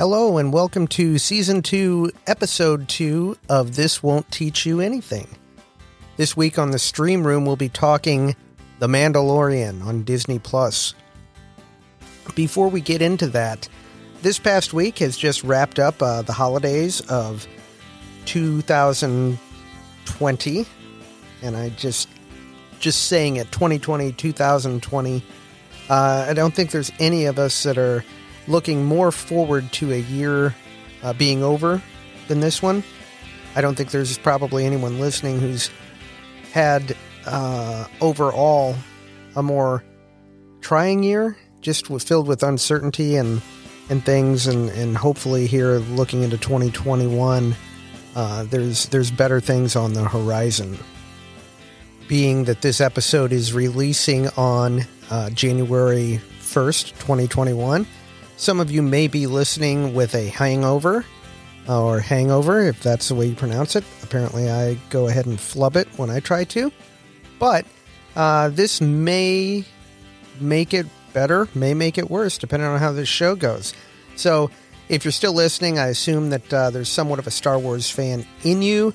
Hello, and welcome to Season 2, Episode 2 of This Won't Teach You Anything. This week on the Stream Room, we'll be talking The Mandalorian on Disney Plus. Before we get into that, this past week has just wrapped up uh, the holidays of 2020, and I just just saying it 2020 2020 uh, i don't think there's any of us that are looking more forward to a year uh, being over than this one i don't think there's probably anyone listening who's had uh, overall a more trying year just filled with uncertainty and and things and and hopefully here looking into 2021 uh, there's there's better things on the horizon being that this episode is releasing on uh, January 1st, 2021. Some of you may be listening with a hangover or hangover, if that's the way you pronounce it. Apparently, I go ahead and flub it when I try to. But uh, this may make it better, may make it worse, depending on how this show goes. So, if you're still listening, I assume that uh, there's somewhat of a Star Wars fan in you.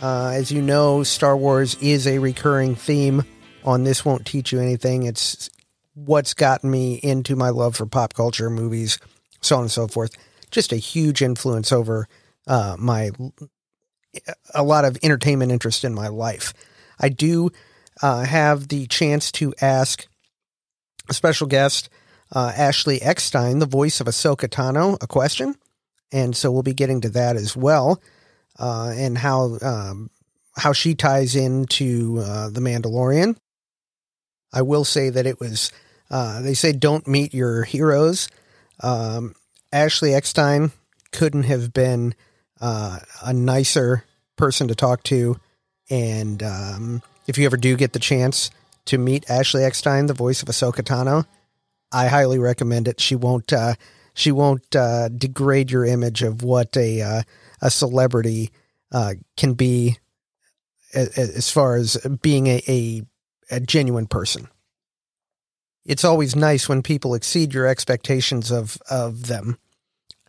Uh, as you know, Star Wars is a recurring theme on This Won't Teach You Anything. It's what's gotten me into my love for pop culture, movies, so on and so forth. Just a huge influence over uh, my a lot of entertainment interest in my life. I do uh, have the chance to ask a special guest, uh, Ashley Eckstein, the voice of Ahsoka Tano, a question. And so we'll be getting to that as well uh, and how um, how she ties into uh, the Mandalorian. I will say that it was. Uh, they say don't meet your heroes. Um, Ashley Eckstein couldn't have been uh, a nicer person to talk to, and um, if you ever do get the chance to meet Ashley Eckstein, the voice of Ahsoka Tano, I highly recommend it. She won't uh, she won't uh, degrade your image of what a uh, a celebrity uh, can be as far as being a, a, a genuine person. It's always nice when people exceed your expectations of, of them.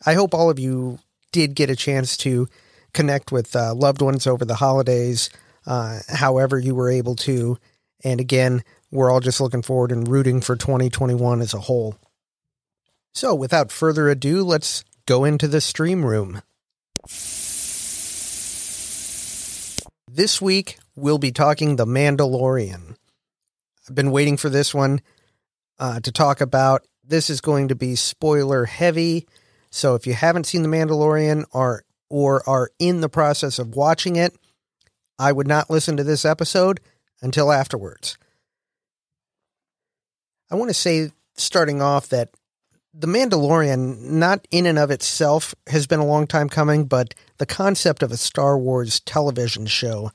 I hope all of you did get a chance to connect with uh, loved ones over the holidays, uh, however you were able to. And again, we're all just looking forward and rooting for 2021 as a whole. So, without further ado, let's go into the stream room. This week, we'll be talking The Mandalorian. I've been waiting for this one uh, to talk about. This is going to be spoiler heavy. So if you haven't seen The Mandalorian or, or are in the process of watching it, I would not listen to this episode until afterwards. I want to say, starting off, that the Mandalorian, not in and of itself, has been a long time coming, but the concept of a Star Wars television show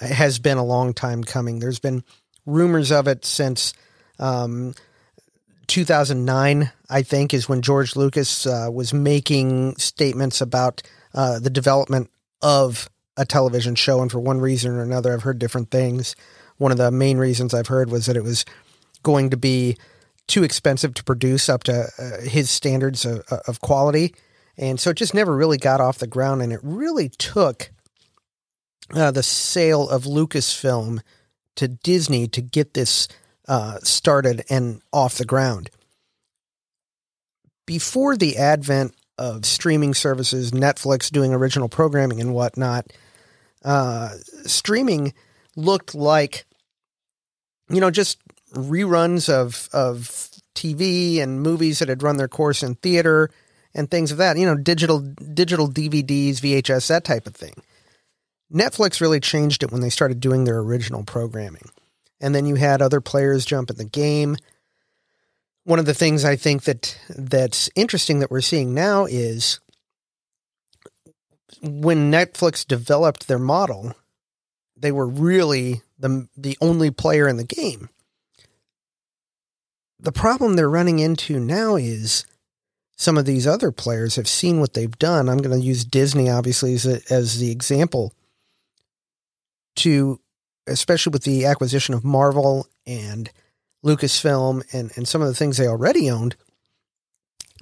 has been a long time coming. There's been rumors of it since um, 2009, I think, is when George Lucas uh, was making statements about uh, the development of a television show. And for one reason or another, I've heard different things. One of the main reasons I've heard was that it was going to be too expensive to produce up to uh, his standards of, of, quality. And so it just never really got off the ground. And it really took uh, the sale of Lucasfilm to Disney to get this uh, started and off the ground. Before the advent of streaming services, Netflix doing original programming and whatnot, uh, streaming looked like, you know, just reruns of of TV and movies that had run their course in theater and things of that. You know, digital digital DVDs, VHS, that type of thing. Netflix really changed it when they started doing their original programming. And then you had other players jump in the game. One of the things I think that that's interesting that we're seeing now is when Netflix developed their model, they were really the the only player in the game the problem they're running into now is some of these other players have seen what they've done. I'm going to use Disney, obviously, as, a, as the example to, especially with the acquisition of Marvel and Lucasfilm and, and some of the things they already owned.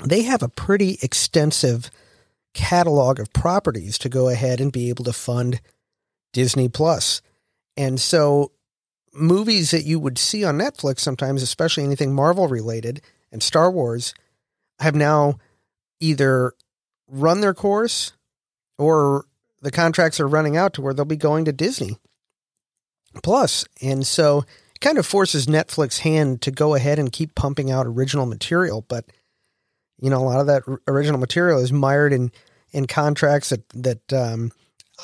they have a pretty extensive catalog of properties to go ahead and be able to fund Disney Plus. And so movies that you would see on Netflix sometimes, especially anything Marvel related and Star Wars, have now either run their course or the contracts are running out to where they'll be going to Disney Plus. And so it kind of forces Netflix hand to go ahead and keep pumping out original material, but you know, a lot of that original material is mired in in contracts that that um,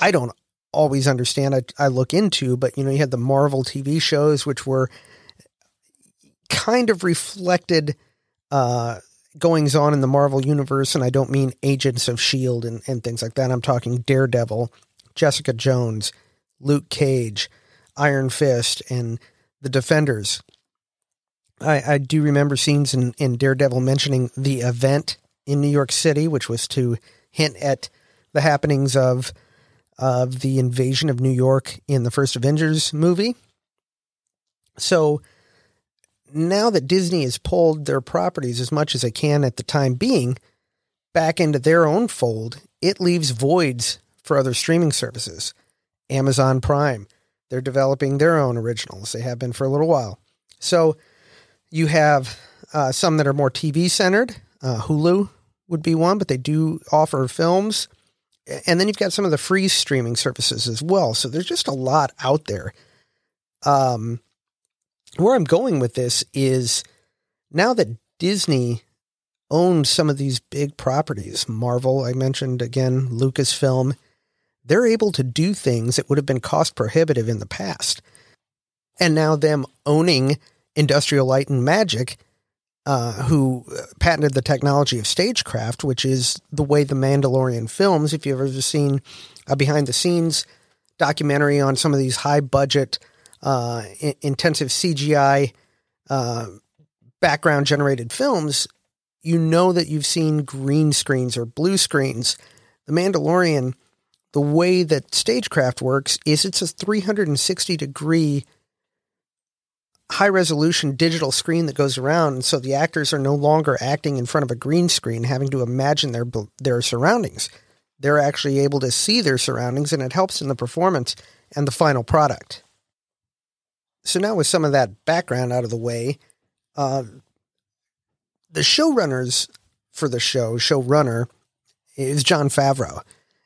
I don't always understand. I, I look into, but you know, you had the Marvel TV shows, which were kind of reflected uh, goings on in the Marvel universe, and I don't mean Agents of Shield and, and things like that. I'm talking Daredevil, Jessica Jones, Luke Cage, Iron Fist, and the Defenders. I, I do remember scenes in, in Daredevil mentioning the event in New York City, which was to hint at the happenings of of the invasion of New York in the first Avengers movie. So now that Disney has pulled their properties as much as they can at the time being back into their own fold, it leaves voids for other streaming services. Amazon Prime, they're developing their own originals. They have been for a little while. So you have uh, some that are more TV centered. Uh, Hulu would be one, but they do offer films. And then you've got some of the free streaming services as well. So there's just a lot out there. Um, where I'm going with this is now that Disney owns some of these big properties, Marvel, I mentioned again, Lucasfilm, they're able to do things that would have been cost prohibitive in the past. And now them owning Industrial Light and Magic, uh, who patented the technology of stagecraft, which is the way the Mandalorian films. If you've ever seen a behind the scenes documentary on some of these high budget, uh, intensive CGI uh, background generated films, you know that you've seen green screens or blue screens. The Mandalorian, the way that stagecraft works is it's a 360 degree high resolution digital screen that goes around, and so the actors are no longer acting in front of a green screen, having to imagine their their surroundings. They're actually able to see their surroundings, and it helps in the performance and the final product. So now, with some of that background out of the way, uh, the showrunners for the show, showrunner, is Jon Favreau,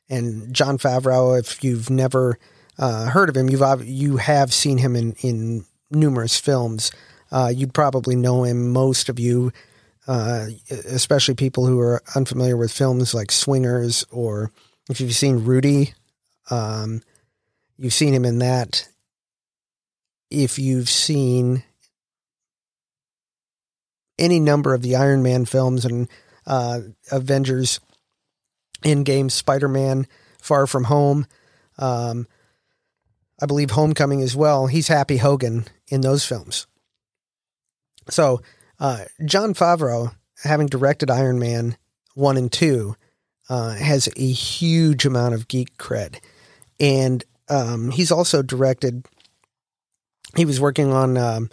and Jon Favreau. If you've never uh, heard of him, you've you have seen him in in numerous films. Uh, you'd probably know him, most of you, uh, especially people who are unfamiliar with films like Swingers, or if you've seen Rudy, um, you've seen him in that. If you've seen any number of the Iron Man films and uh, Avengers, Endgame, Spider Man, Far From Home, um, I believe Homecoming as well. He's Happy Hogan in those films. So, uh, Jon Favreau, having directed Iron Man 1 and 2, uh, has a huge amount of geek cred. And um, he's also directed, he was working on um,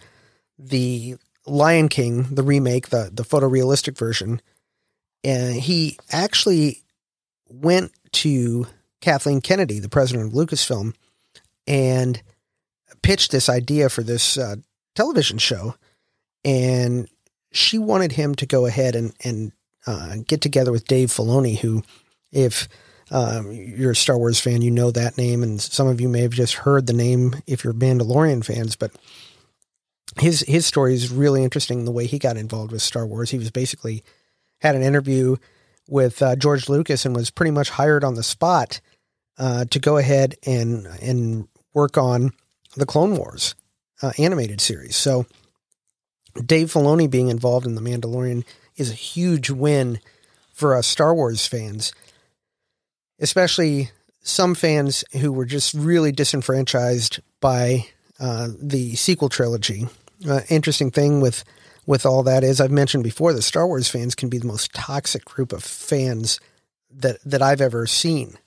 the Lion King, the remake, the, the photorealistic version. And he actually went to Kathleen Kennedy, the president of Lucasfilm, and pitched this idea for this uh, television show, and she wanted him to go ahead and and uh, get together with Dave Filoni, who, if um, you're a Star Wars fan, you know that name, and some of you may have just heard the name if you're Mandalorian fans. But his his story is really interesting. The way he got involved with Star Wars, he was basically had an interview with uh, George Lucas and was pretty much hired on the spot uh, to go ahead and and work on the Clone Wars uh, animated series. So Dave Filoni being involved in The Mandalorian is a huge win for us Star Wars fans, especially some fans who were just really disenfranchised by uh, the sequel trilogy. Uh, interesting thing with with all that is I've mentioned before the Star Wars fans can be the most toxic group of fans that that I've ever seen.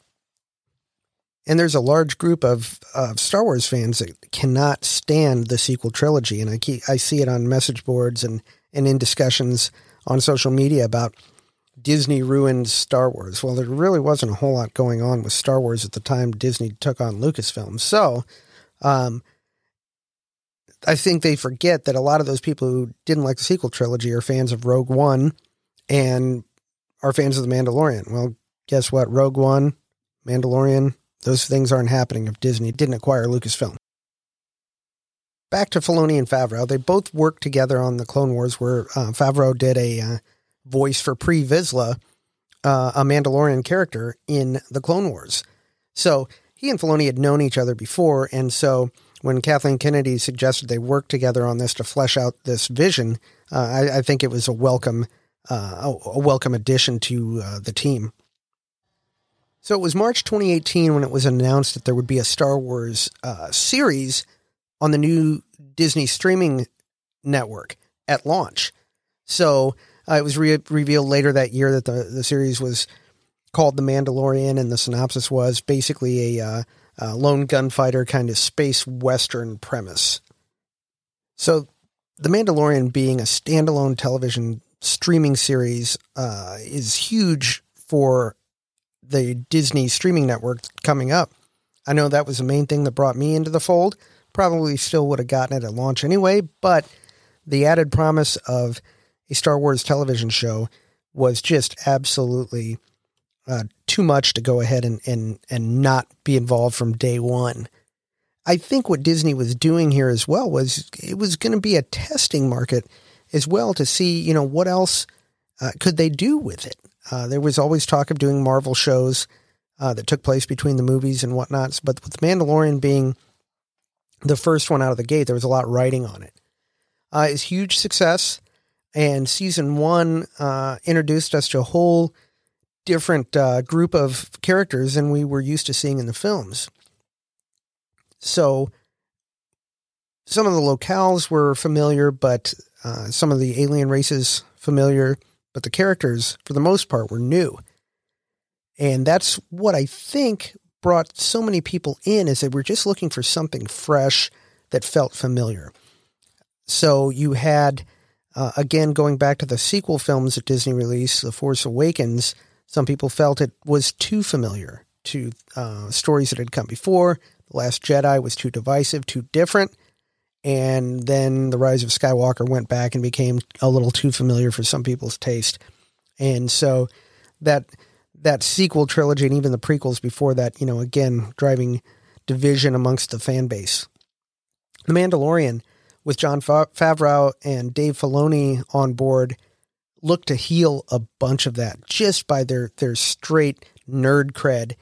And there's a large group of, of Star Wars fans that cannot stand the sequel trilogy. And I keep, I see it on message boards and, and in discussions on social media about Disney ruined Star Wars. Well, there really wasn't a whole lot going on with Star Wars at the time Disney took on Lucasfilm. So, um, I think they forget that a lot of those people who didn't like the sequel trilogy are fans of Rogue One and are fans of The Mandalorian. Well, guess what? Rogue One, Mandalorian, those things aren't happening if Disney didn't acquire Lucasfilm. Back to Filoni and Favreau. They both worked together on the Clone Wars, where uh, Favreau did a uh, voice for Pre Vizsla, uh, a Mandalorian character in the Clone Wars. So he and Filoni had known each other before, and so when Kathleen Kennedy suggested they work together on this to flesh out this vision, uh, I, I, think it was a welcome uh, a welcome addition to uh, the team. So it was March 2018 when it was announced that there would be a Star Wars uh, series on the new Disney streaming network at launch. So uh, it was re- revealed later that year that the, the series was called The Mandalorian, and the synopsis was basically a uh, lone gunfighter kind of space western premise. So, The Mandalorian being a standalone television streaming series uh, is huge for the Disney streaming network coming up. I know that was the main thing that brought me into the fold. Probably still would have gotten it at launch anyway, but the added promise of a Star Wars television show was just absolutely uh, too much to go ahead and, and, and not be involved from day one. I think what Disney was doing here as well was it was going to be a testing market as well to see, you know, what else uh, could they do with it. Uh, there was always talk of doing Marvel shows uh, that took place between the movies and whatnot, but with Mandalorian being the first one out of the gate, there was a lot writing on it. Uh, it's huge success, and season one uh, introduced us to a whole different uh, group of characters than we were used to seeing in the films. So some of the locales were familiar, but uh, some of the alien races familiar, but the characters, for the most part, were new. And that's what I think brought so many people in is they were just looking for something fresh that felt familiar. So you had, uh, again, going back to the sequel films that Disney released, The Force Awakens, some people felt it was too familiar to uh, stories that had come before. The Last Jedi was too divisive, too different. And then The Rise of Skywalker went back and became a little too familiar for some people's taste. And so that that sequel trilogy and even the prequels before that, you know, again, driving division amongst the fan base. The Mandalorian, with Jon Favreau and Dave Filoni on board, look to heal a bunch of that just by their their straight nerd cred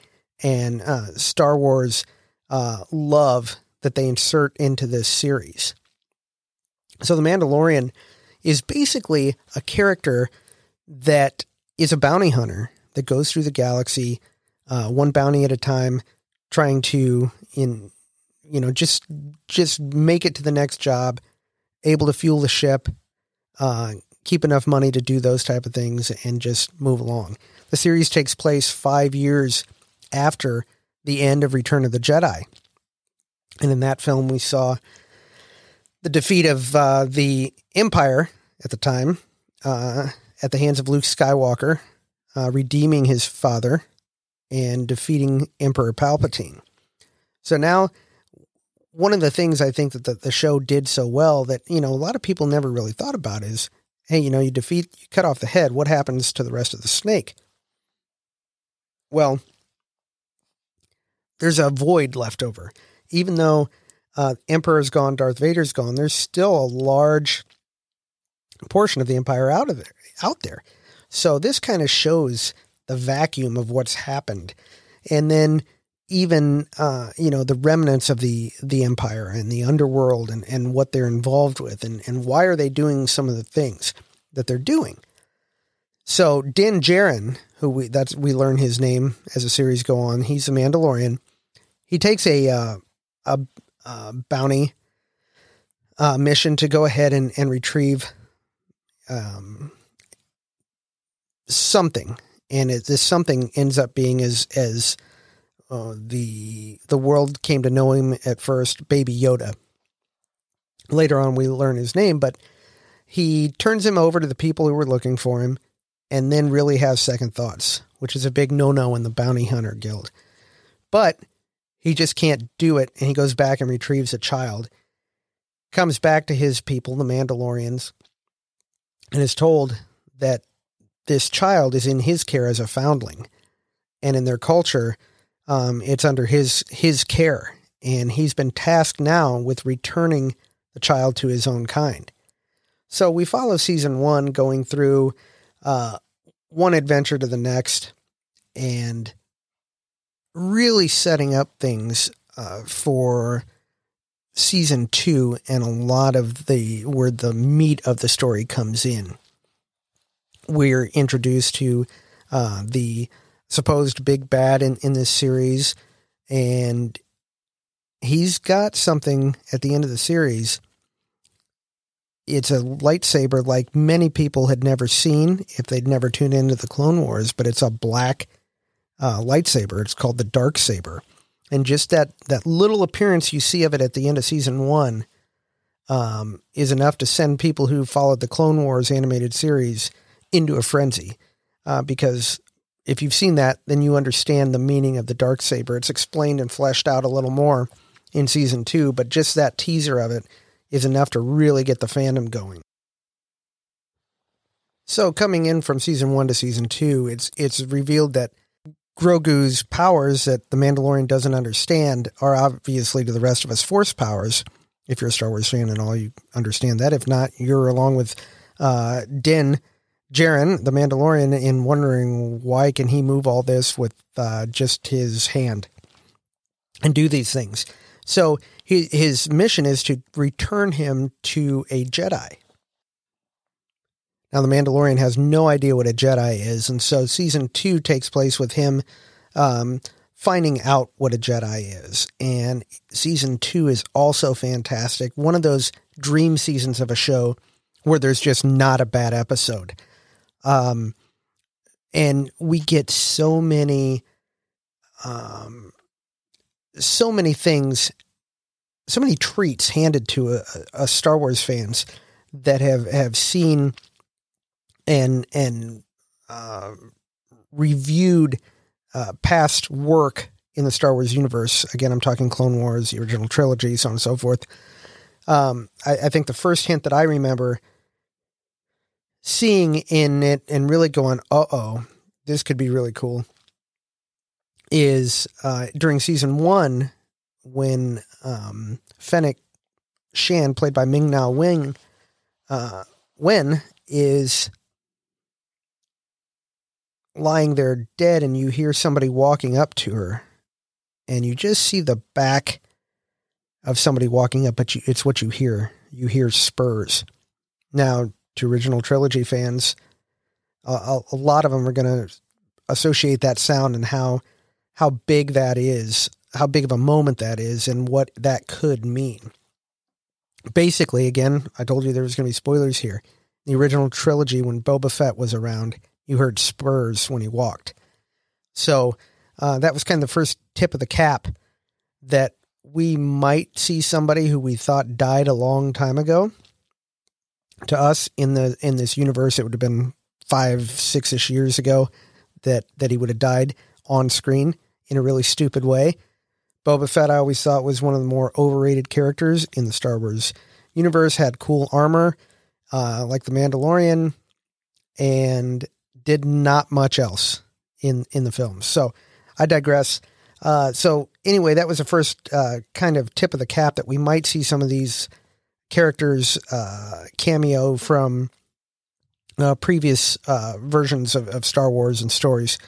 and uh, Star Wars uh, love that they insert into this series. So the Mandalorian is basically a character that is a bounty hunter that goes through the galaxy, uh, one bounty at a time, trying to in you know just just make it to the next job, able to fuel the ship, uh, keep enough money to do those type of things and just move along. The series takes place five years after the end of Return of the Jedi. And in that film, we saw the defeat of uh, the Empire at the time uh, at the hands of Luke Skywalker, uh, redeeming his father and defeating Emperor Palpatine. So now, one of the things I think that the, the show did so well that, you know, a lot of people never really thought about is hey, you know, you defeat, you cut off the head. What happens to the rest of the snake? Well, there's a void left over. Even though uh, Emperor's gone, Darth Vader's gone, there's still a large portion of the Empire out of there, out there. So this kind of shows the vacuum of what's happened, and then even uh, you know the remnants of the the empire and the underworld and, and what they're involved with and, and why are they doing some of the things that they're doing. So Din Djarin, who we that's we learn his name as the series go on, he's a Mandalorian. He takes a uh, a, a, bounty uh, mission to go ahead and, and retrieve um, something, and it, this something ends up being as as uh, the the world came to know him at first, Baby Yoda. Later on, we learn his name, but he turns him over to the people who were looking for him, and then really has second thoughts, which is a big no no in the bounty hunter guild. But he just can't do it, and he goes back and retrieves a child. Comes back to his people, the Mandalorians, and is told that this child is in his care as a foundling, and in their culture, um, it's under his his care, and he's been tasked now with returning the child to his own kind. So we follow season one going through uh, one adventure to the next, and really setting up things uh, for season two and a lot of the where the meat of the story comes in. We're introduced to uh, the supposed big bad in, in this series, and he's got something at the end of the series. It's a lightsaber like many people had never seen if they'd never tuned into the Clone Wars, but it's a black uh, lightsaber. It's called the dark saber, and just that that little appearance you see of it at the end of season one um, is enough to send people who followed the Clone Wars animated series into a frenzy. Uh, because if you've seen that, then you understand the meaning of the dark saber. It's explained and fleshed out a little more in season two, but just that teaser of it is enough to really get the fandom going. So coming in from season one to season two, it's it's revealed that Grogu's powers that the Mandalorian doesn't understand are obviously to the rest of us force powers. If you're a Star Wars fan and all, you understand that. If not, you're along with uh, Din Djarin, the Mandalorian, in wondering why can he move all this with uh, just his hand and do these things. So his, his mission is to return him to a Jedi. Now, the Mandalorian has no idea what a Jedi is, and so season two takes place with him um, finding out what a Jedi is. And season two is also fantastic. One of those dream seasons of a show where there's just not a bad episode. Um, and we get so many, um, so many things, so many treats handed to a, a Star Wars fans that have have seen and and uh, reviewed uh, past work in the Star Wars universe. Again, I'm talking Clone Wars, the original trilogy, so on and so forth. Um, I, I, think the first hint that I remember seeing in it and really going, "Uh oh, this could be really cool," is uh, during season one when um, Fennec Shand, played by Ming Na Wing, uh, Wen is lying there dead and you hear somebody walking up to her and you just see the back of somebody walking up, but you, it's what you hear. You hear spurs. Now, to original trilogy fans, a, a lot of them are going to associate that sound and how how big that is, how big of a moment that is, and what that could mean. Basically, again, I told you there was going to be spoilers here. The original trilogy, when Boba Fett was around, you heard spurs when he walked. So uh, that was kind of the first tip of the cap that we might see somebody who we thought died a long time ago. To us in the in this universe, it would have been five, six ish years ago that that he would have died on screen in a really stupid way. Boba Fett, I always thought was one of the more overrated characters in the Star Wars universe. Had cool armor, uh, like the Mandalorian, and did not much else in in the film. So I digress. Uh, so anyway, that was the first uh, kind of tip of the cap that we might see some of these characters uh, cameo from uh, previous uh, versions of, of Star Wars and stories.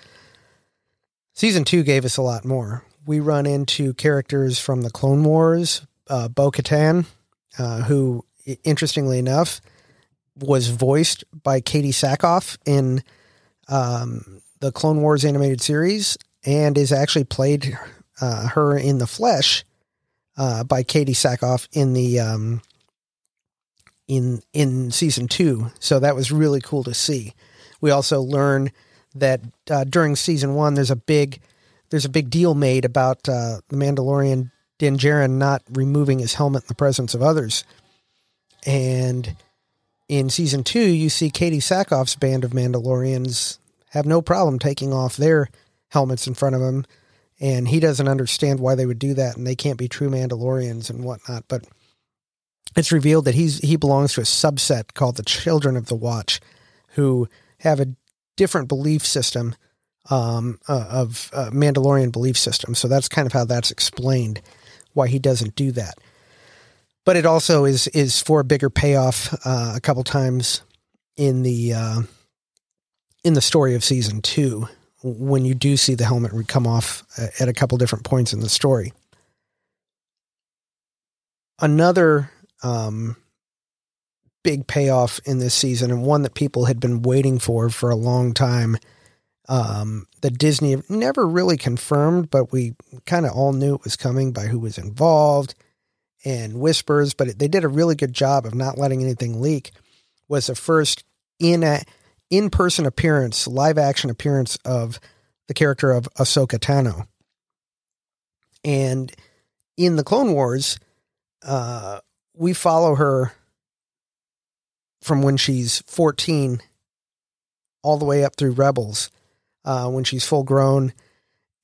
Season two gave us a lot more. We run into characters from the Clone Wars, uh, Bo Katan, who, interestingly enough, was voiced by Katee Sackhoff in um, the Clone Wars animated series and is actually played uh, her in the flesh uh, by Katee Sackhoff in the um, in in season two. So that was really cool to see. We also learn that uh, during season one, there's a big there's a big deal made about uh, the Mandalorian Din Djarin not removing his helmet in the presence of others, and in season two, you see Katee Sackhoff's band of Mandalorians have no problem taking off their helmets in front of him, and he doesn't understand why they would do that, and they can't be true Mandalorians and whatnot. But it's revealed that he's he belongs to a subset called the Children of the Watch, who have a different belief system um, uh, of uh, Mandalorian belief system. So that's kind of how that's explained why he doesn't do that. But it also is is for a bigger payoff uh, a couple times in the uh, in the story of season two when you do see the helmet come off uh, at a couple different points in the story. Another um, big payoff in this season, and one that people had been waiting for for a long time, um, that Disney never really confirmed, but we kind of all knew it was coming by who was involved and whispers. But they did a really good job of not letting anything leak. Was the first in a in person appearance, live action appearance of the character of Ahsoka Tano, and in the Clone Wars, uh, we follow her from when she's 14 all the way up through Rebels uh, when she's full grown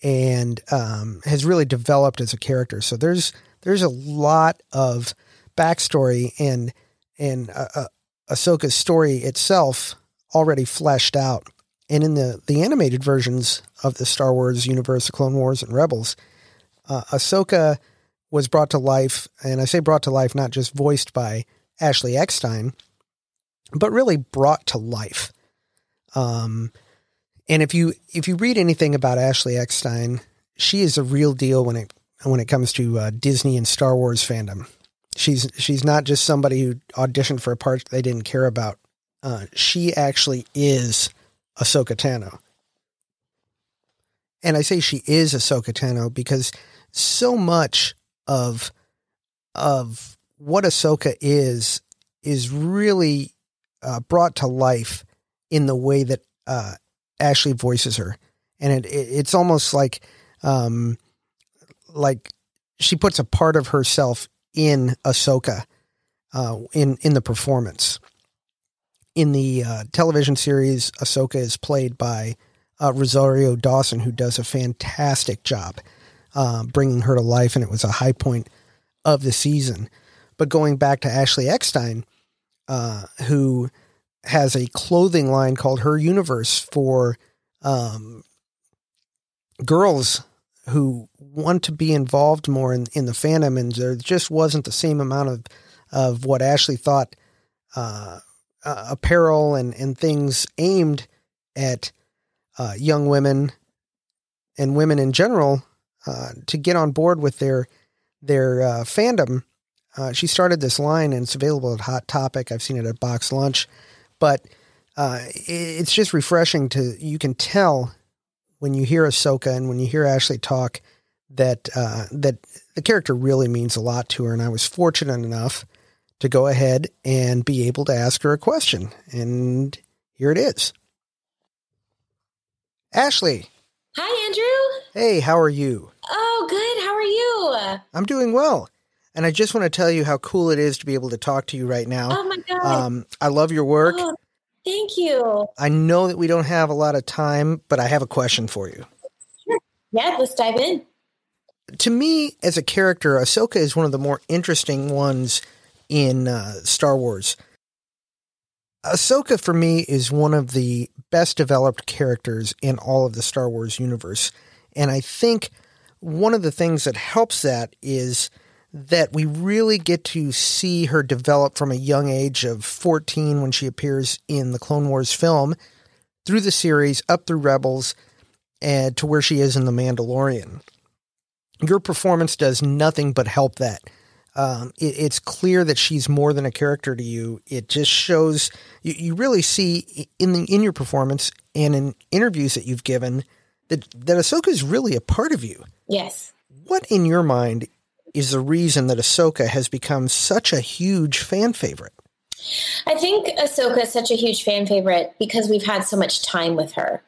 and um, has really developed as a character. So there's there's a lot of backstory and and uh, uh, Ahsoka's story itself already fleshed out. And in the the animated versions of the Star Wars universe, the Clone Wars and Rebels, uh, Ahsoka was brought to life, and I say brought to life not just voiced by Ashley Eckstein, but really brought to life. Um, and if you if you read anything about Ashley Eckstein, she is a real deal when it when it comes to uh, Disney and Star Wars fandom. She's she's not just somebody who auditioned for a part they didn't care about. Uh, she actually is Ahsoka Tano. And I say she is Ahsoka Tano because so much of of what Ahsoka is is really uh, brought to life in the way that uh, Ashley voices her, and it, it it's almost like um, like she puts a part of herself in Ahsoka uh, in in the performance. In the uh, television series, Ahsoka is played by uh, Rosario Dawson, who does a fantastic job uh, bringing her to life, and it was a high point of the season. But going back to Ashley Eckstein, uh, who has a clothing line called Her Universe for um, girls who want to be involved more in, in the fandom, and there just wasn't the same amount of of what Ashley thought uh, apparel and and things aimed at uh, young women and women in general uh, to get on board with their their uh, fandom. Uh, she started this line, and it's available at Hot Topic. I've seen it at Box Lunch but uh, it's just refreshing to you can tell when you hear Ahsoka and when you hear Ashley talk that uh, that the character really means a lot to her. And I was fortunate enough to go ahead and be able to ask her a question, and here it is. Ashley. Hi, Andrew. Hey, how are you? Oh, good. How are you? I'm doing well. And I just want to tell you how cool it is to be able to talk to you right now. Oh my god! Um, I love your work. Oh, thank you. I know that we don't have a lot of time, but I have a question for you. Sure. Yeah, let's dive in. To me, as a character, Ahsoka is one of the more interesting ones in uh, Star Wars. Ahsoka, for me, is one of the best developed characters in all of the Star Wars universe. And I think one of the things that helps that is that we really get to see her develop from a young age of 14 when she appears in the Clone Wars film through the series up through Rebels and to where she is in The Mandalorian. Your performance does nothing but help that. Um, it, it's clear that she's more than a character to you. It just shows you, you really see in the in your performance and in interviews that you've given that that Ahsoka is really a part of you. Yes. What in your mind is the reason that Ahsoka has become such a huge fan favorite. I think Ahsoka is such a huge fan favorite because we've had so much time with her.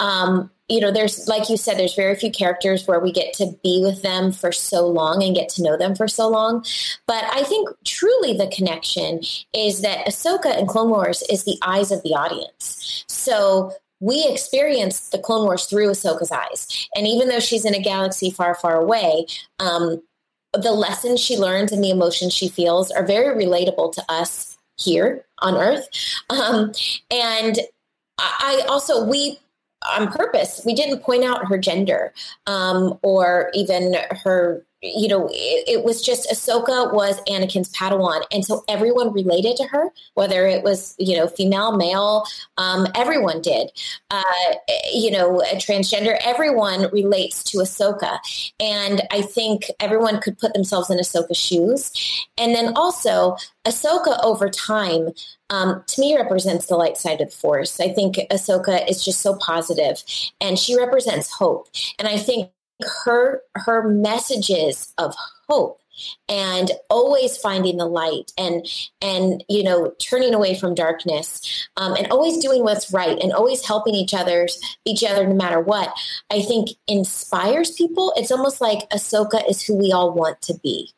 Um, you know, there's, like you said, there's very few characters where we get to be with them for so long and get to know them for so long. But I think truly the connection is that Ahsoka in Clone Wars is the eyes of the audience. So we experience the Clone Wars through Ahsoka's eyes. And even though she's in a galaxy far, far away, um, the lessons she learns and the emotions she feels are very relatable to us here on Earth. Um, and I also, we on purpose, we didn't point out her gender um, or even her you know, it, was just Ahsoka was Anakin's Padawan, and so everyone related to her, whether it was you know female, male, um, everyone did. Uh, you know, a transgender, everyone relates to Ahsoka, and I think everyone could put themselves in Ahsoka's shoes, and then also Ahsoka over time. Um, to me, represents the light side of the force. I think Ahsoka is just so positive, and she represents hope. And I think her her messages of hope and always finding the light and and you know turning away from darkness um, and always doing what's right and always helping each other each other no matter what i think inspires people it's almost like ahsoka is who we all want to be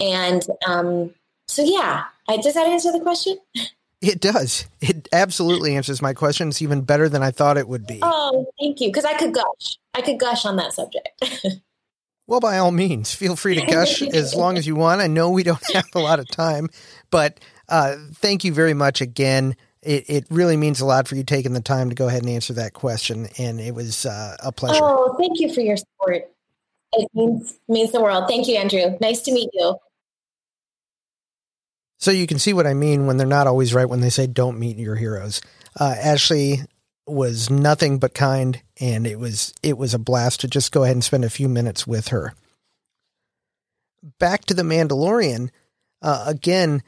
and um, so yeah I, does that answer the question It does. It absolutely answers my question. It's even better than I thought it would be. Oh, thank you. Because I could gush. I could gush on that subject. well, by all means, feel free to gush as long as you want. I know we don't have a lot of time, but uh, thank you very much again. It, it really means a lot for you taking the time to go ahead and answer that question, and it was uh, a pleasure. Oh, thank you for your support. It means means the world. Thank you, Andrew. Nice to meet you. So you can see what I mean when they're not always right when they say don't meet your heroes. Uh, Ashley was nothing but kind, and it was it was a blast to just go ahead and spend a few minutes with her. Back to the Mandalorian, uh, again,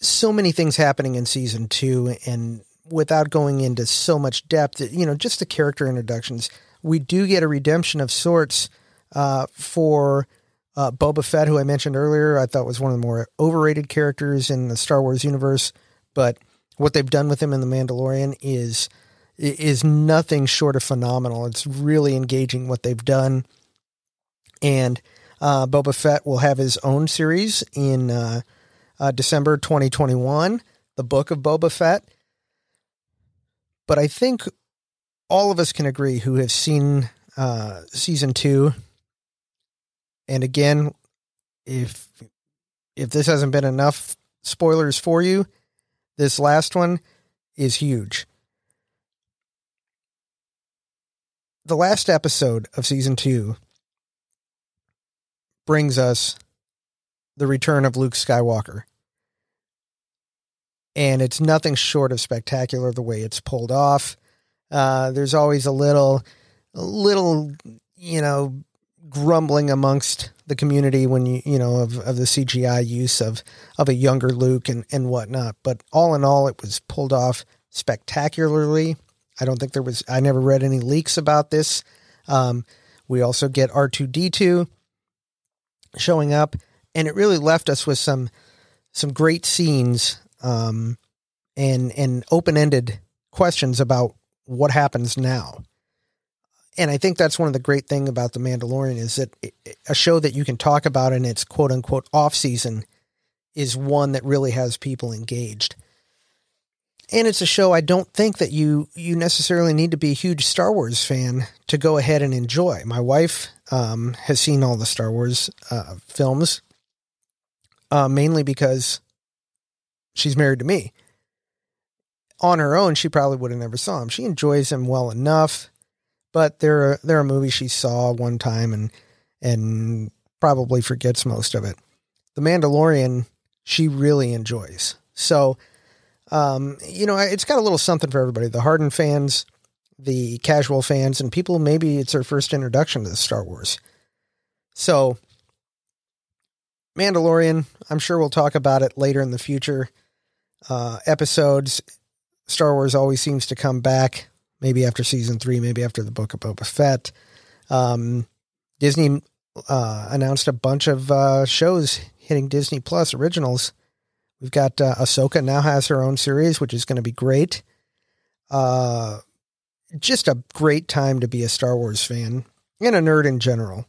so many things happening in season two, and without going into so much depth, you know, just the character introductions, we do get a redemption of sorts uh, for uh, Boba Fett, who I mentioned earlier, I thought was one of the more overrated characters in the Star Wars universe. But what they've done with him in the Mandalorian is is nothing short of phenomenal. It's really engaging what they've done, and uh, Boba Fett will have his own series in uh, uh, December 2021, the Book of Boba Fett. But I think all of us can agree who have seen uh, season two and again, if if this hasn't been enough spoilers for you, this last one is huge. The last episode of season 2 brings us the return of Luke Skywalker. And it's nothing short of spectacular the way it's pulled off. Uh, there's always a little, a little, you know, grumbling amongst the community when you you know of, of the CGI use of of a younger Luke and and whatnot. But all in all, it was pulled off spectacularly. I don't think there was. I never read any leaks about this. Um, we also get R two D two showing up, and it really left us with some some great scenes um, and and open ended questions about what happens now and I think that's one of the great thing about the Mandalorian is that a show that you can talk about in its quote unquote off season is one that really has people engaged. And it's a show I don't think that you you necessarily need to be a huge Star Wars fan to go ahead and enjoy. My wife um, has seen all the Star Wars uh, films, uh, mainly because she's married to me. On her own, she probably would have never saw them. She enjoys them well enough but they're they're a movie she saw one time and and probably forgets most of it. The Mandalorian she really enjoys. So um, you know, it's got a little something for everybody. The hardened fans, the casual fans, and people maybe it's their first introduction to the Star Wars. So Mandalorian, I'm sure we'll talk about it later in the future. Uh, episodes, Star Wars always seems to come back maybe after season three, maybe after the book of Boba Fett. Um, Disney uh, announced a bunch of uh, shows hitting Disney Plus originals. We've got uh, Ahsoka now has her own series, which is going to be great. Uh, just a great time to be a Star Wars fan and a nerd in general.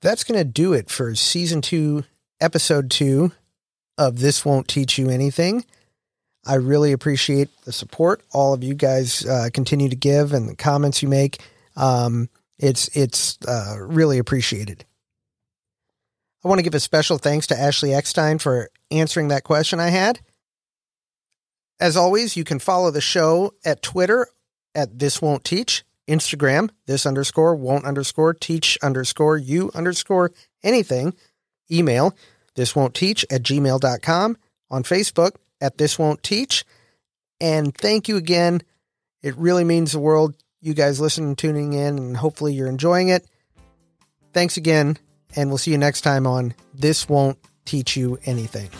That's going to do it for season two, episode two of This Won't Teach You Anything. I really appreciate the support all of you guys uh, continue to give and the comments you make. Um, it's it's uh, really appreciated. I want to give a special thanks to Ashley Eckstein for answering that question I had. As always, you can follow the show at Twitter at This Won't Teach, Instagram, this underscore won't underscore teach underscore you underscore anything, email, this won't teach at gmail.com, on Facebook at This Won't Teach. And thank you again. It really means the world. You guys listening tuning in, and hopefully you're enjoying it. Thanks again, and we'll see you next time on This Won't Teach You Anything.